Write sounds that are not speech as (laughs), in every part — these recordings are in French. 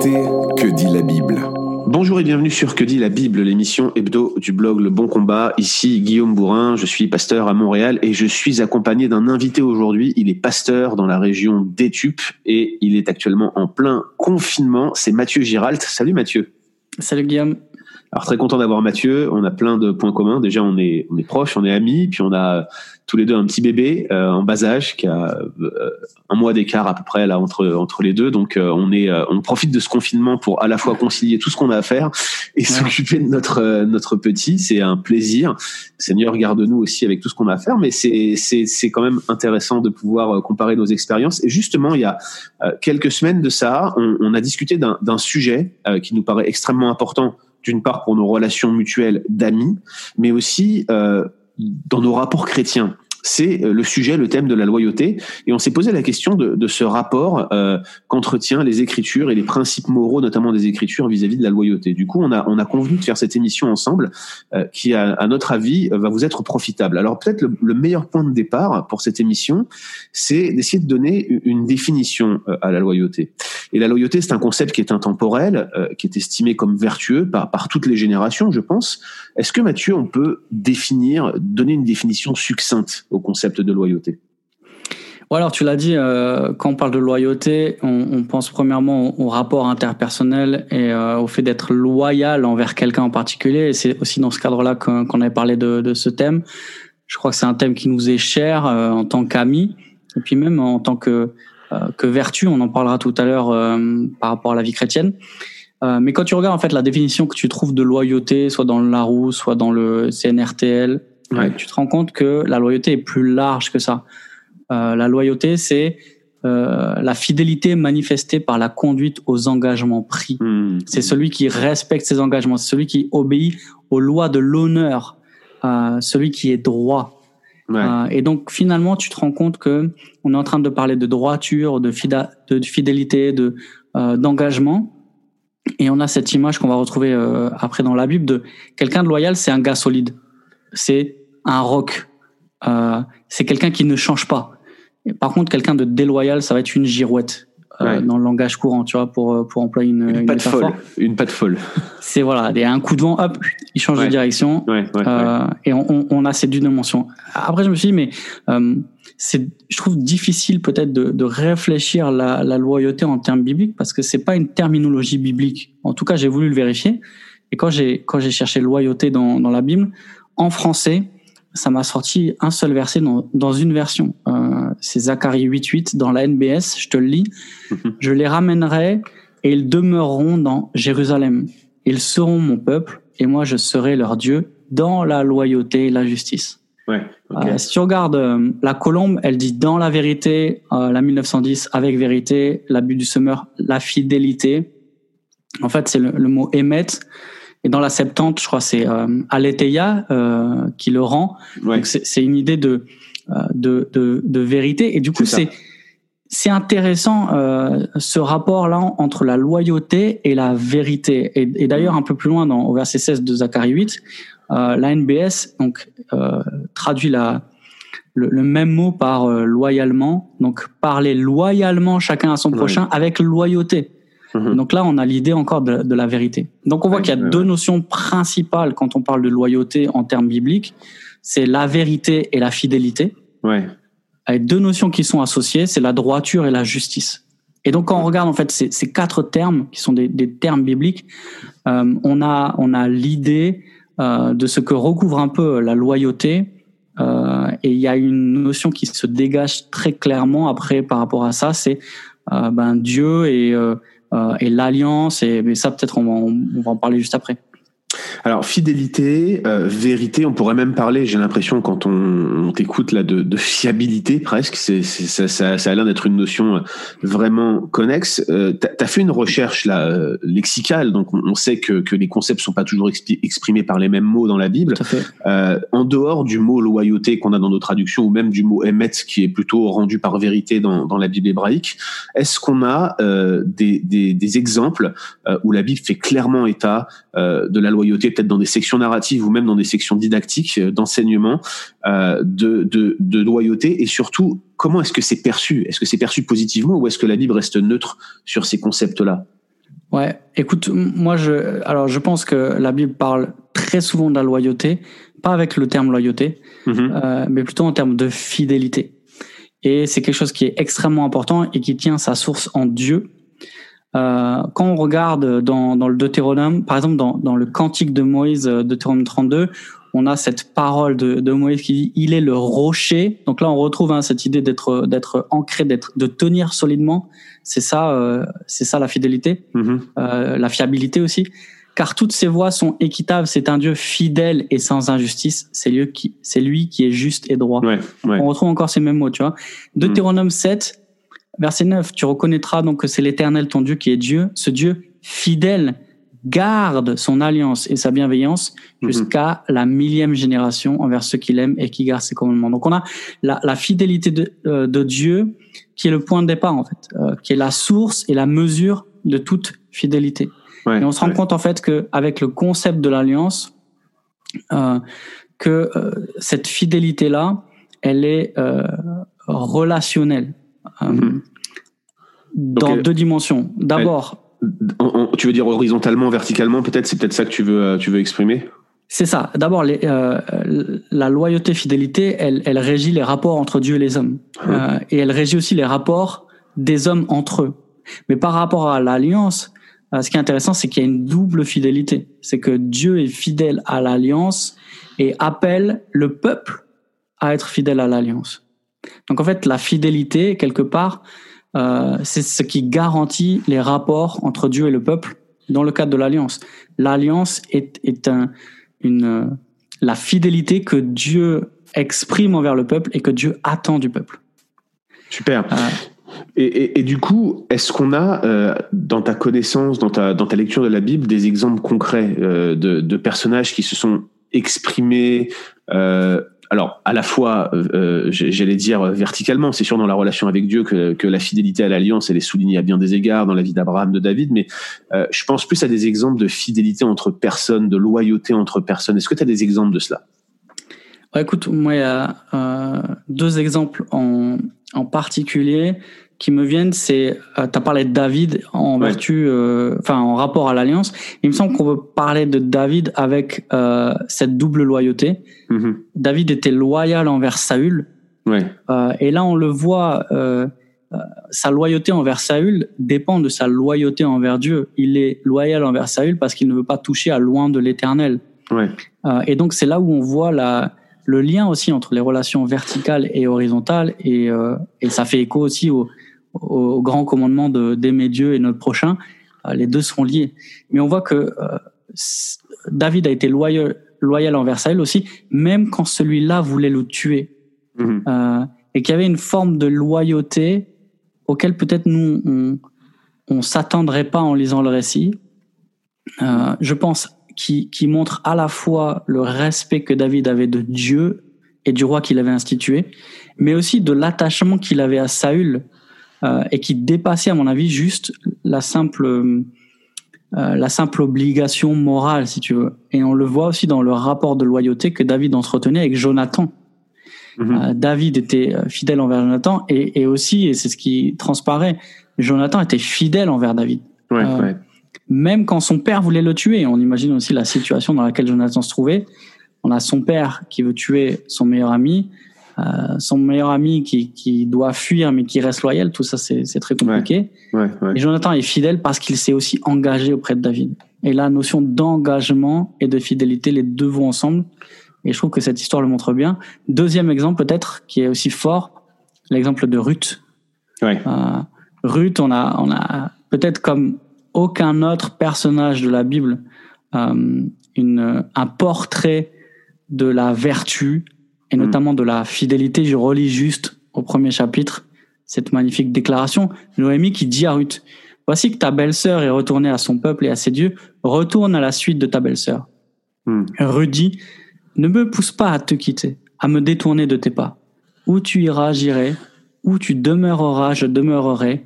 Écoutez Que dit la Bible Bonjour et bienvenue sur Que dit la Bible, l'émission hebdo du blog Le Bon Combat. Ici Guillaume Bourrin, je suis pasteur à Montréal et je suis accompagné d'un invité aujourd'hui. Il est pasteur dans la région d'Étup et il est actuellement en plein confinement. C'est Mathieu Giralt. Salut Mathieu. Salut Guillaume. Alors très content d'avoir Mathieu. On a plein de points communs. Déjà, on est on est proches, on est amis, puis on a tous les deux un petit bébé euh, en bas âge qui a euh, un mois d'écart à peu près là entre entre les deux. Donc euh, on est on profite de ce confinement pour à la fois concilier tout ce qu'on a à faire et s'occuper de notre notre petit. C'est un plaisir. Seigneur garde-nous aussi avec tout ce qu'on a à faire, mais c'est c'est c'est quand même intéressant de pouvoir comparer nos expériences. Et justement, il y a quelques semaines de ça, on, on a discuté d'un d'un sujet qui nous paraît extrêmement important d'une part pour nos relations mutuelles d'amis, mais aussi euh, dans nos rapports chrétiens c'est euh, le sujet, le thème de la loyauté. Et on s'est posé la question de, de ce rapport euh, qu'entretient les Écritures et les principes moraux, notamment des Écritures, vis-à-vis de la loyauté. Du coup, on a, on a convenu de faire cette émission ensemble, euh, qui, à, notre avis, va vous être profitable. Alors peut-être le, le, meilleur point de départ pour cette émission, c'est d'essayer de donner une définition euh, à la loyauté. Et la loyauté, c'est un concept qui est intemporel, euh, qui est estimé comme vertueux par, par toutes les générations, je pense. Est-ce que Mathieu, on peut définir, donner une définition succincte? Au concept de loyauté ou alors tu l'as dit, euh, quand on parle de loyauté, on, on pense premièrement au, au, rapport interpersonnel et euh, au fait d'être loyal envers quelqu'un en particulier. Et c'est aussi dans ce cadre-là qu'on qu avait parlé de, de, ce thème. Je crois que c'est un thème qui nous est cher euh, en tant qu'amis et puis même en tant que, euh, que vertu. On en parlera tout à l'heure euh, par rapport à la vie chrétienne. mais quand tu regardes en fait la définition que tu trouves de loyauté, soit dans le Larousse, soit dans le CNRTL, Ouais. Tu te rends compte que la loyauté est plus large que ça. Euh, la loyauté, c'est euh, la fidélité manifestée par la conduite aux engagements pris. Mmh. C'est celui qui respecte ses engagements, c'est celui qui obéit aux lois de l'honneur, euh, celui qui est droit. Ouais. Euh, et donc finalement, tu te rends compte que on est en train de parler de droiture, de, fida de fidélité, de euh, d'engagement. Et on a cette image qu'on va retrouver euh, après dans la Bible de quelqu'un de loyal, c'est un gars solide. C'est un roc. Euh, c'est quelqu'un qui ne change pas. Et par contre, quelqu'un de déloyal, ça va être une girouette euh, ouais. dans le langage courant, tu vois, pour pour employer une, une, une patte folle. Une patte folle. C'est voilà, il y a un coup de vent, hop, il change ouais. de direction. Ouais, euh, et on, on, a ces deux dimensions. Après, je me suis dit, mais euh, c'est, je trouve difficile peut-être de, de réfléchir la, la loyauté en termes bibliques parce que c'est pas une terminologie biblique. En tout cas, j'ai voulu le vérifier. Et quand j'ai quand j'ai cherché loyauté dans, dans la Bible, en français, ça m'a sorti un seul verset dans, dans une version. Euh, c'est Zacharie 8.8 dans la NBS, je te le lis. je les ramènerai et ils demeureront dans Jérusalem. Ils seront mon peuple et moi je serai leur Dieu dans la loyauté et la justice. Ouais, okay. euh, si tu regardes euh, la colombe, elle dit dans la vérité, la 1910 avec vérité, l'abus du semeur, la fidélité. En fait, c'est le, le mot émettre et dans la Septante, je crois, c'est euh, Aletheia euh, qui le rend. Ouais. Donc c'est une idée de, euh, de, de, de vérité. Et du coup, c'est c'est intéressant euh, ce rapport-là entre la loyauté et la vérité. Et, et d'ailleurs, un peu plus loin, dans, au verset 16 de Zacharie 8, euh, la NBS donc euh, traduit la, le, le, même mot par euh, loyalement. Donc parler loyalement chacun à son prochain avec loyauté. Mmh. Donc là, on a l'idée encore de, de, la vérité. Donc on voit ouais, qu'il y a ouais. deux notions principales quand on parle de loyauté en termes bibliques. C'est la vérité et la fidélité. Ouais. Avec deux notions qui sont associées, c'est la droiture et la justice. Et donc quand on regarde en fait ces, ces quatre termes qui sont des, des termes bibliques, euh, on a on a l'idée euh, de ce que recouvre un peu la loyauté. Euh, et il y a une notion qui se dégage très clairement après par rapport à ça, c'est ben Dieu et et l'alliance. Et mais ça, peut-être, on, on, va en parler juste après. Alors fidélité, euh, vérité, on pourrait même parler. J'ai l'impression quand on, on t'écoute là de, de, fiabilité presque. C'est, ça, ça, ça, a l'air d'être une notion euh, vraiment connexe. Euh, T'as as fait une recherche là euh, lexicale, donc on, sait que, que les concepts sont pas toujours exprimés par les mêmes mots dans la Bible. Euh, en dehors du mot loyauté qu'on a dans nos traductions ou même du mot émet qui est plutôt rendu par vérité dans, dans la Bible hébraïque, est-ce qu'on a euh, des, des, des, exemples où la Bible fait clairement état de la loyauté peut-être dans des sections narratives ou même dans des sections didactiques d'enseignement euh, de, de, de, loyauté et surtout comment est-ce que c'est perçu? Est-ce que c'est perçu positivement ou est-ce que la Bible reste neutre sur ces concepts-là? Ouais, Ouais, écoute, moi je, alors je pense que la Bible parle très souvent de la loyauté, pas avec le terme loyauté, Mhm. euh, mais plutôt en termes de fidélité. Et c'est quelque chose qui est extrêmement important et qui tient sa source en Dieu. Euh, quand on regarde dans, dans le Deutéronome, par exemple dans, dans le Cantique de Moïse, euh, Deutéronome 32, on a cette parole de, de Moïse qui dit il est le rocher. Donc là, on retrouve hein, cette idée d'être d'être ancré, d'être de tenir solidement. C'est ça, euh, c'est ça la fidélité, Mhm. euh, la fiabilité aussi. Car toutes ses voies sont équitables. C'est un Dieu fidèle et sans injustice. C'est lui qui, c'est lui qui est juste et droit. Ouais, ouais. On retrouve encore ces mêmes mots, tu vois. Deutéronome 7, verset 9, tu reconnaîtras donc que c'est l'Éternel ton Dieu qui est Dieu. Ce Dieu fidèle garde son alliance et sa bienveillance Mhm. jusqu'à la millième génération envers ceux qu'il aime et qui gardent ses commandements. Donc on a la, la fidélité de, euh, de Dieu qui est le point de départ en fait, euh, qui est la source et la mesure de toute fidélité. Ouais, Et on se rend ouais. compte en fait que avec le concept de l'alliance, euh, que cette fidélité là, elle est relationnelle euh, dans euh, deux dimensions. D'abord, on- tu veux dire horizontalement, verticalement, peut-être C'est peut-être ça que tu veux, euh, tu veux exprimer? C'est ça. D'abord, euh, la loyauté, fidélité, elle, elle régit les rapports entre Dieu et les hommes, Euh, et elle régit aussi les rapports des hommes entre eux. Mais par rapport à l'alliance, euh, ce qui est intéressant, c'est qu'il y a une double fidélité. C'est que Dieu est fidèle à l'alliance et appelle le peuple à être fidèle à l'alliance. Donc en fait, la fidélité, quelque part, euh, c'est ce qui garantit les rapports entre Dieu et le peuple dans le cadre de l'alliance. L'alliance est, est un, une, euh, la fidélité que Dieu exprime envers le peuple et que Dieu attend du peuple. Super. Euh, Et, et- et du coup, est-ce qu'on a euh, dans ta connaissance, dans ta, dans ta lecture de la Bible, des exemples concrets euh, de, de personnages qui se sont exprimés alors, à la fois, euh, j- j'allais dire verticalement, c'est sûr dans la relation avec Dieu que, la fidélité à l'alliance, elle est soulignée à bien des égards dans la vie d'Abraham, de David, mais euh, je pense plus à des exemples de fidélité entre personnes, de loyauté entre personnes. Est-ce que tu as des exemples de cela? Écoute, moi, il y a euh, deux exemples en particulier qui me viennent. C'est, euh, tu as parlé de David en Ouais. vertu, euh, enfin, en rapport à l'alliance. Il me semble qu'on peut parler de David avec euh, cette double loyauté. Mhm. David était loyal envers Saül. Ouais. Euh, et là, on le voit, euh, euh, sa loyauté envers Saül dépend de sa loyauté envers Dieu. Il est loyal envers Saül parce qu'il ne veut pas toucher à loin de l'éternel. Ouais. Euh, et donc, c'est là où on voit la, le lien aussi entre les relations verticales et horizontales. Et, euh, et ça fait écho aussi au, au grand commandement de- d'aimer Dieu et notre prochain. Euh, les deux sont liés. Mais on voit que euh, David a été loyal, loyal envers Saül aussi, même quand celui-là voulait le tuer. Mhm. Euh, et qu'il y avait une forme de loyauté auquel peut-être nous, on, on s'attendrait pas en lisant le récit. Euh, je pense qui, qui montre à la fois le respect que David avait de Dieu et du roi qu'il avait institué, mais aussi de l'attachement qu'il avait à Saül euh, et qui dépassait, à mon avis, juste la simple, euh, la simple obligation morale, si tu veux. Et on le voit aussi dans le rapport de loyauté que David entretenait avec Jonathan. Mhm. Euh, David était fidèle envers Jonathan et, et aussi, et c'est ce qui transparaît, Jonathan était fidèle envers David. Ouais, ouais. Même quand son père voulait le tuer, on imagine aussi la situation dans laquelle Jonathan se trouvait. On a son père qui veut tuer son meilleur ami, euh, son meilleur ami qui, qui doit fuir mais qui reste loyal. Tout ça, c'est c'est très compliqué. ouais, ouais. Et Jonathan est fidèle parce qu'il s'est aussi engagé auprès de David. Et la notion d'engagement et de fidélité, les deux vont ensemble. Et je trouve que cette histoire le montre bien. Deuxième exemple peut-être, qui est aussi fort, l'exemple de Ruth. Euh, Ruth, on a, on a peut-être comme aucun autre personnage de la Bible euh, une, un portrait de la vertu et Mm. notamment de la fidélité. Je relis juste au premier chapitre cette magnifique déclaration. Noémie qui dit à Ruth, Voici que ta belle-sœur est retournée à son peuple et à ses dieux, retourne à la suite de ta belle-sœur. Hmm. Ruth dit, Ne me pousse pas à te quitter, à me détourner de tes pas. Où tu iras, j'irai. Où tu demeureras, je demeurerai.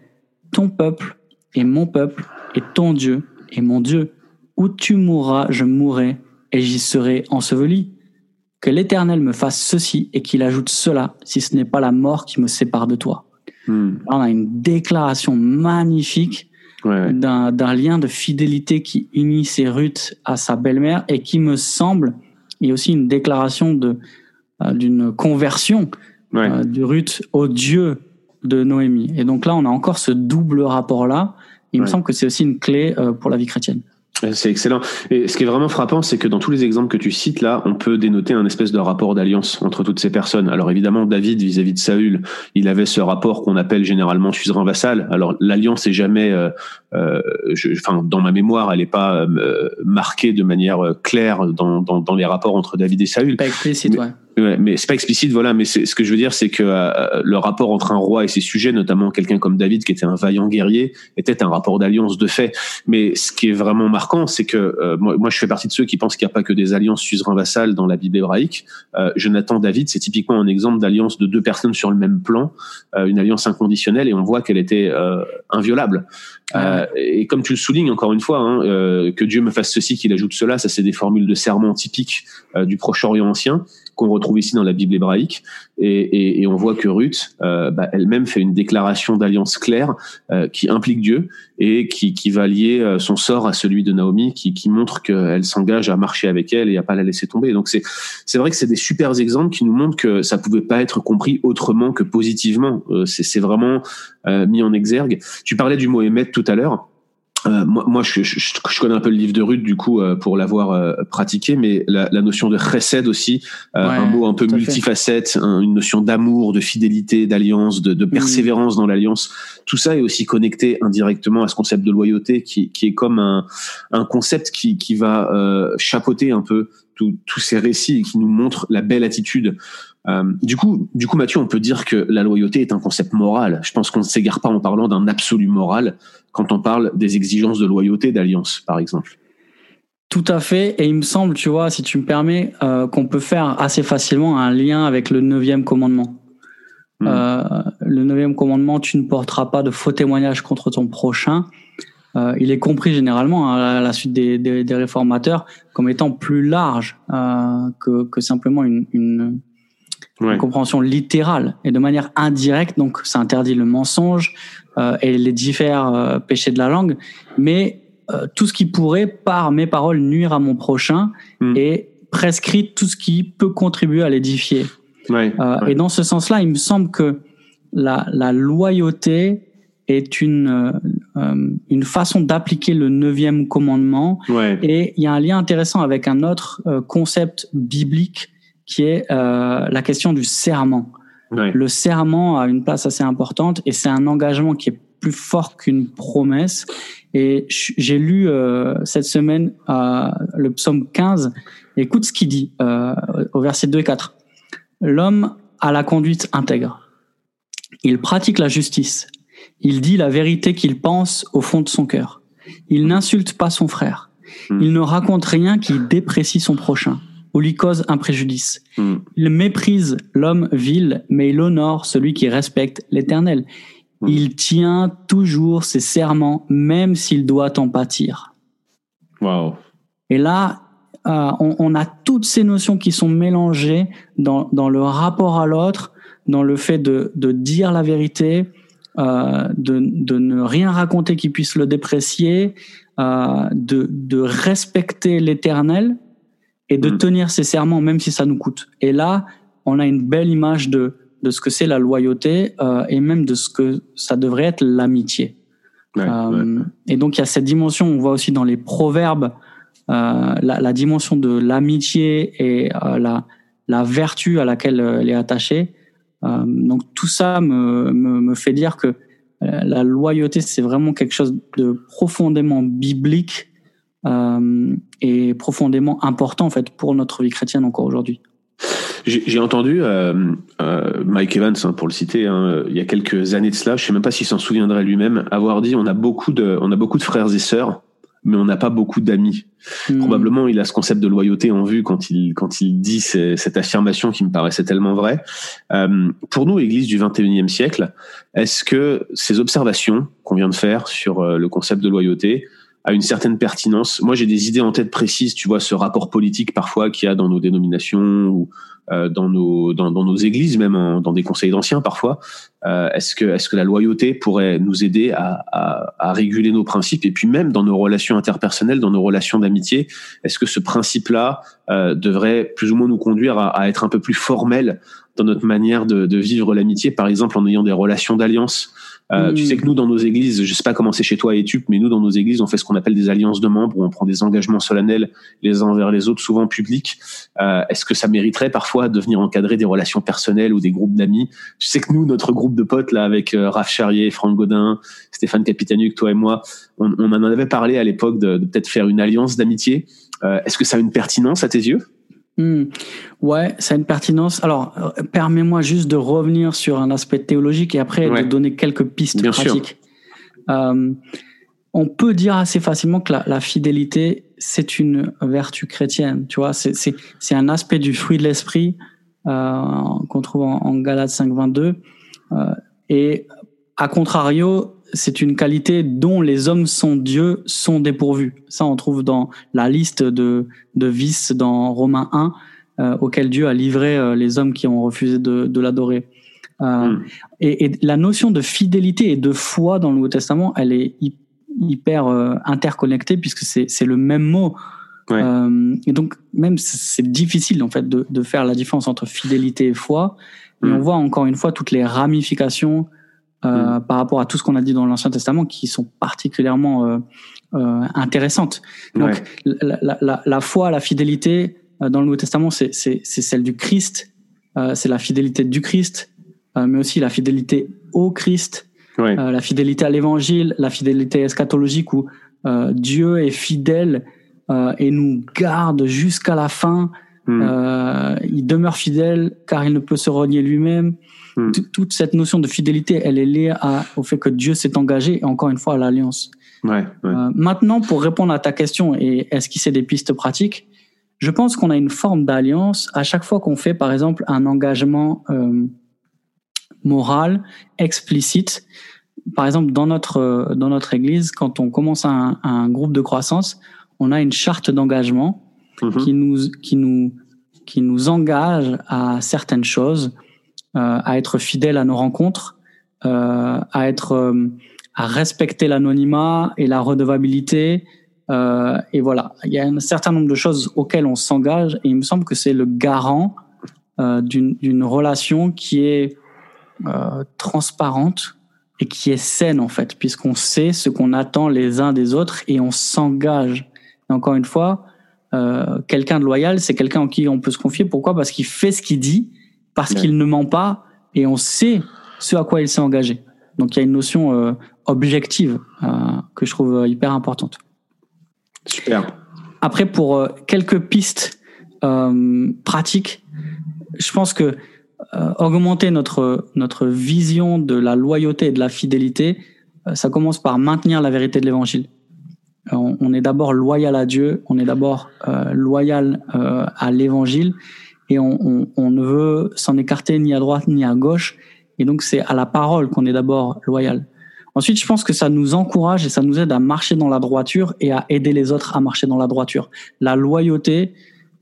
Ton peuple est mon peuple, et ton Dieu est mon Dieu. Où tu mourras, je mourrai, et j'y serai enseveli. Que l'Éternel me fasse ceci et qu'il ajoute cela, si ce n'est pas la mort qui me sépare de toi. Hmm. Là, on a une déclaration magnifique d'un lien de fidélité qui unissait Ruth à sa belle-mère et qui me semble est aussi une déclaration de euh, d'une conversion euh, de Ruth au Dieu de Noémie. Et donc là, on a encore ce double rapport-là. Il me semble que c'est aussi une clé euh, pour la vie chrétienne. C'est excellent. Et ce qui est vraiment frappant, c'est que dans tous les exemples que tu cites là, on peut dénoter un espèce de rapport d'alliance entre toutes ces personnes. Alors évidemment, David vis-à-vis de Saül, il avait ce rapport qu'on appelle généralement suzerain vassal. Alors l'alliance est jamais, euh je, enfin dans ma mémoire, elle n'est pas euh, marquée de manière claire dans, dans, dans, les rapports entre David et Saül. Pas explicite, ouais. Ouais, mais c'est pas explicite, voilà. Mais ce que je veux dire, c'est que euh, le rapport entre un roi et ses sujets, notamment quelqu'un comme David, qui était un vaillant guerrier, était un rapport d'alliance de fait. Mais ce qui est vraiment marquant, c'est que euh, moi, moi, je fais partie de ceux qui pensent qu'il n'y a pas que des alliances suzerain-vassal dans la Bible hébraïque. Euh, Jonathan David, c'est typiquement un exemple d'alliance de deux personnes sur le même plan, euh, une alliance inconditionnelle, et on voit qu'elle était inviolable. Ah et comme tu le soulignes encore une fois, hein, que Dieu me fasse ceci, qu'il ajoute cela, ça c'est des formules de serment typiques du Proche-Orient ancien qu'on retrouve ici dans la Bible hébraïque. Et, et, et on voit que Ruth, euh, bah, elle-même fait une déclaration d'alliance claire euh, qui implique Dieu et qui, qui va lier euh, son sort à celui de Naomi, qui, qui montre qu'elle s'engage à marcher avec elle et à pas la laisser tomber. Donc c'est c'est vrai que c'est des super exemples qui nous montrent que ça pouvait pas être compris autrement que positivement. Euh, c'est vraiment mis en exergue. Tu parlais du émettre tout à l'heure. Euh, moi, moi je, je, je, connais un peu le livre de Ruth du coup euh, pour l'avoir euh, pratiqué, mais la, la, notion de chesed aussi, un mot un peu multifacette, une notion d'amour, de fidélité, d'alliance, de, de, persévérance dans l'alliance, tout ça est aussi connecté indirectement à ce concept de loyauté qui, qui est comme un, un concept qui, qui va chapeauter un peu tous ces récits et qui nous montre la belle attitude. Du coup, du coup, Mathieu, on peut dire que la loyauté est un concept moral. Je pense qu'on ne s'égare pas en parlant d'un absolu moral quand on parle des exigences de loyauté d'alliance, par exemple. Tout à fait. Et il me semble, tu vois, si tu me permets, euh, qu'on peut faire assez facilement un lien avec le neuvième commandement. Hmm. Euh, le neuvième commandement, tu ne porteras pas de faux témoignages contre ton prochain. Euh, il est compris généralement hein, à la suite des, des, des, réformateurs comme étant plus large euh, que, que, simplement une, une, une, compréhension littérale et de manière indirecte. Donc, ça interdit le mensonge, euh, et les différents euh, péchés de la langue, mais euh, tout ce qui pourrait, par mes paroles, nuire à mon prochain hmm. et prescrit tout ce qui peut contribuer à l'édifier. Ouais, Et dans ce sens-là, il me semble que la, la loyauté est une une façon d'appliquer le neuvième commandement. Ouais. Et il y a un lien intéressant avec un autre concept biblique qui est la question du serment. Le serment a une place assez importante et c'est un engagement qui est plus fort qu'une promesse. Et j'ai lu euh, cette semaine euh, le psaume 15. Écoute ce qu'il dit euh, au verset 2 et 4. L'homme a la conduite intègre. Il pratique la justice. Il dit la vérité qu'il pense au fond de son cœur. Il n'insulte pas son frère. Hmm. Il ne raconte rien qui déprécie son prochain ou lui cause un préjudice. Hmm. Il méprise l'homme vil, mais il honore celui qui respecte l'Éternel. Hmm. Il tient toujours ses serments, même s'il doit en pâtir. Wow. Et là, euh, on, on, a toutes ces notions qui sont mélangées dans, dans le rapport à l'autre, dans le fait de, de dire la vérité, euh, de, de, ne rien raconter qui puisse le déprécier, euh, de, de respecter l'Éternel, et de mm. tenir ses serments même si ça nous coûte. Et là, on a une belle image de, de ce que c'est la loyauté euh, et même de ce que ça devrait être l'amitié. euh, Et donc il y a cette dimension, on voit aussi dans les proverbes euh, la, la, dimension de l'amitié et la, la vertu à laquelle elle est attachée. Donc tout ça me, me, me fait dire que la loyauté, c'est vraiment quelque chose de profondément biblique euh, est profondément important en fait pour notre vie chrétienne encore aujourd'hui. J'ai entendu euh, euh, Mike Evans, hein, pour le citer, hein, il y a quelques années de cela, je sais même pas s'il s'en souviendrait lui-même, avoir dit on a beaucoup de, on a beaucoup de frères et sœurs, mais on n'a pas beaucoup d'amis. Hmm. Probablement, il a ce concept de loyauté en vue quand il quand il dit cette affirmation qui me paraissait tellement vraie. Euh, pour nous, Église du 21e siècle, est-ce que ces observations qu'on vient de faire sur le concept de loyauté a une certaine pertinence. Moi, j'ai des idées en tête précises. Tu vois, ce rapport politique parfois qu'il y a dans nos dénominations ou euh, dans nos dans, dans, nos églises, même dans des conseils d'anciens parfois. Euh, est-ce que est-ce que la loyauté pourrait nous aider à, à, à, réguler nos principes? Et puis même dans nos relations interpersonnelles, dans nos relations d'amitié, est-ce que ce principe-là euh, devrait plus ou moins nous conduire à, à, être un peu plus formel dans notre manière de, de vivre l'amitié, par exemple en ayant des relations d'alliance euh, Tu sais que nous, dans nos églises, je sais pas comment c'est chez toi et tu, mais nous, dans nos églises, on fait ce qu'on appelle des alliances de membres, où on prend des engagements solennels les uns envers les autres, souvent publics. Euh, Est-ce que ça mériterait parfois de venir encadrer des relations personnelles ou des groupes d'amis? Tu sais que nous, notre groupe de potes, là, avec euh, Raph Charrier, Franck Godin, Stéphane Capitanuc, toi et moi, on, on en avait parlé à l'époque de, de peut-être faire une alliance d'amitié. Euh, Est-ce que ça a une pertinence à tes yeux? Hmm. Ouais, ça a une pertinence. Alors, euh, permets-moi juste de revenir sur un aspect théologique et après Ouais. de donner quelques pistes Bien pratiques. Euh, on peut dire assez facilement que la, la fidélité, c'est une vertu chrétienne. Tu vois, c'est c'est c'est un aspect du fruit de l'esprit euh, qu'on trouve en, en Galates 5.22. Euh, et à contrario, c'est une qualité dont les hommes sont Dieu sont dépourvus. Ça, on trouve dans la liste de, de vices dans Romains 1, euh, auquel Dieu a livré euh, les hommes qui ont refusé de, de l'adorer. Euh, Mm. et, et la notion de fidélité et de foi dans le Nouveau Testament, elle est hy- hyper euh, interconnectée puisque c'est c'est le même mot. Ouais. Euh, et donc, même c'est- c'est difficile en fait de, de faire la différence entre fidélité et foi. Et Mm. on voit encore une fois toutes les ramifications euh, par rapport à tout ce qu'on a dit dans l'Ancien Testament qui sont particulièrement euh, euh, intéressantes. Donc, Ouais. la, la, la, foi, la fidélité euh, dans le Nouveau Testament, c'est c'est- c'est celle du Christ, euh, c'est la fidélité du Christ, euh, mais aussi la fidélité au Christ, Ouais. euh, la fidélité à l'Évangile, la fidélité eschatologique où euh, Dieu est fidèle euh, et nous garde jusqu'à la fin. Mm. Euh, il demeure fidèle car il ne peut se renier lui-même. Mm. T- Toute cette notion de fidélité, elle est liée à, au fait que Dieu s'est engagé et encore une fois à l'alliance. Ouais. Ouais. Euh, maintenant, pour répondre à ta question et esquisser des pistes pratiques, je pense qu'on a une forme d'alliance à chaque fois qu'on fait, par exemple, un engagement euh, moral explicite. Par exemple, dans notre euh, dans notre église, quand on commence un, un groupe de croissance, on a une charte d'engagement Mhm. qui nous qui nous qui nous engage à certaines choses, euh, à être fidèle à nos rencontres, euh, à être euh, à respecter l'anonymat et la redevabilité. Euh, et voilà, il y a un certain nombre de choses auxquelles on s'engage et il me semble que c'est le garant euh, d'une d'une relation qui est transparente et qui est saine en fait, puisqu'on sait ce qu'on attend les uns des autres et on s'engage. Et encore une fois, euh, quelqu'un de loyal, c'est quelqu'un en qui on peut se confier. Pourquoi? Parce qu'il fait ce qu'il dit, parce Ouais. qu'il ne ment pas et on sait ce à quoi il s'est engagé. Donc il y a une notion euh, objective euh, que je trouve euh, hyper importante. Super. Après, pour euh, quelques pistes euh, pratiques, je pense que euh, augmenter notre notre vision de la loyauté et de la fidélité, euh, ça commence par maintenir la vérité de l'Évangile. On, on est d'abord loyal à Dieu, on est d'abord euh, loyal euh, à l'Évangile, et on, on, on ne veut s'en écarter ni à droite ni à gauche. Et donc c'est à la parole qu'on est d'abord loyal. Ensuite, je pense que ça nous encourage et ça nous aide à marcher dans la droiture et à aider les autres à marcher dans la droiture. La loyauté,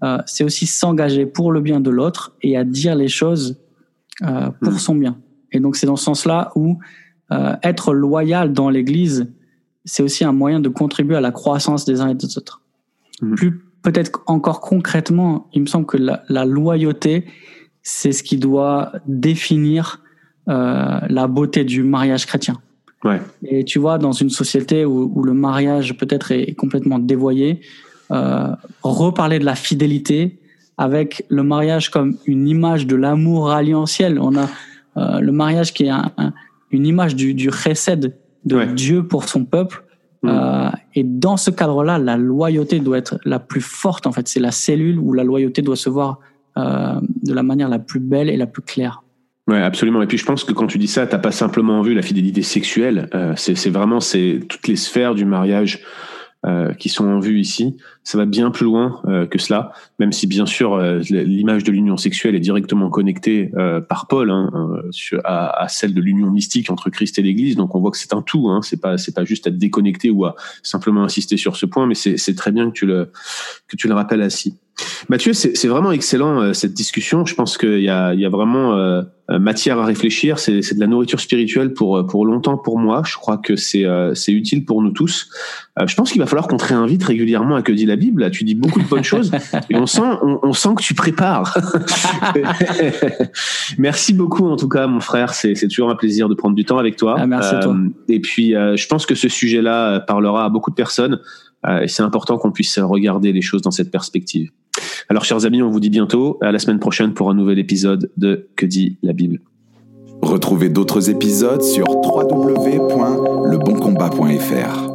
euh, c'est aussi s'engager pour le bien de l'autre et à dire les choses euh, pour Mm. son bien. Et donc c'est dans ce sens-là où euh, être loyal dans l'Église, c'est aussi un moyen de contribuer à la croissance des uns et des autres. Mm. Plus peut-être encore concrètement, il me semble que la, la loyauté, c'est ce qui doit définir euh, la beauté du mariage chrétien. Ouais. Et tu vois, dans une société où, où le mariage peut-être est complètement dévoyé, euh, reparler de la fidélité avec le mariage comme une image de l'amour alliantiel. On a euh, le mariage qui est un- un- une image du, du de Ouais. Dieu pour son peuple. Mm. Euh, et dans ce cadre-là, la loyauté doit être la plus forte. En fait, c'est la cellule où la loyauté doit se voir euh, de la manière la plus belle et la plus claire. Ouais, absolument. Et puis je pense que quand tu dis ça, t'as pas simplement vu la fidélité sexuelle. euh, c'est c'est vraiment c'est toutes les sphères du mariage euh, qui sont en vue ici, ça va bien plus loin euh, que cela, même si bien sûr euh, l'image de l'union sexuelle est directement connectée par Paul hein, à, à, celle de l'union mystique entre Christ et l'Église. Donc on voit que c'est un tout, hein, c'est pas c'est pas juste à déconnecter ou à simplement insister sur ce point, mais c'est très bien que tu le que tu le rappelles ainsi. Mathieu, c'est vraiment excellent euh, cette discussion. Je pense qu'il y a, y a vraiment euh, matière à réfléchir. C'est de la nourriture spirituelle pour pour longtemps pour moi. Je crois que c'est euh, c'est utile pour nous tous. je pense qu'il va falloir qu'on te réinvite régulièrement à que dit la Bible. tu dis beaucoup de bonnes (laughs) choses et on sent on, sent que tu prépares. (laughs) merci beaucoup en tout cas, mon frère. C'est toujours un plaisir de prendre du temps avec toi. Ah, merci à toi. Et puis je pense que ce sujet-là parlera à beaucoup de personnes. et c'est important qu'on puisse regarder les choses dans cette perspective. Alors, chers amis, on vous dit bientôt à la semaine prochaine pour un nouvel épisode de Que dit la Bible. Retrouvez d'autres épisodes sur www.leboncombat.fr.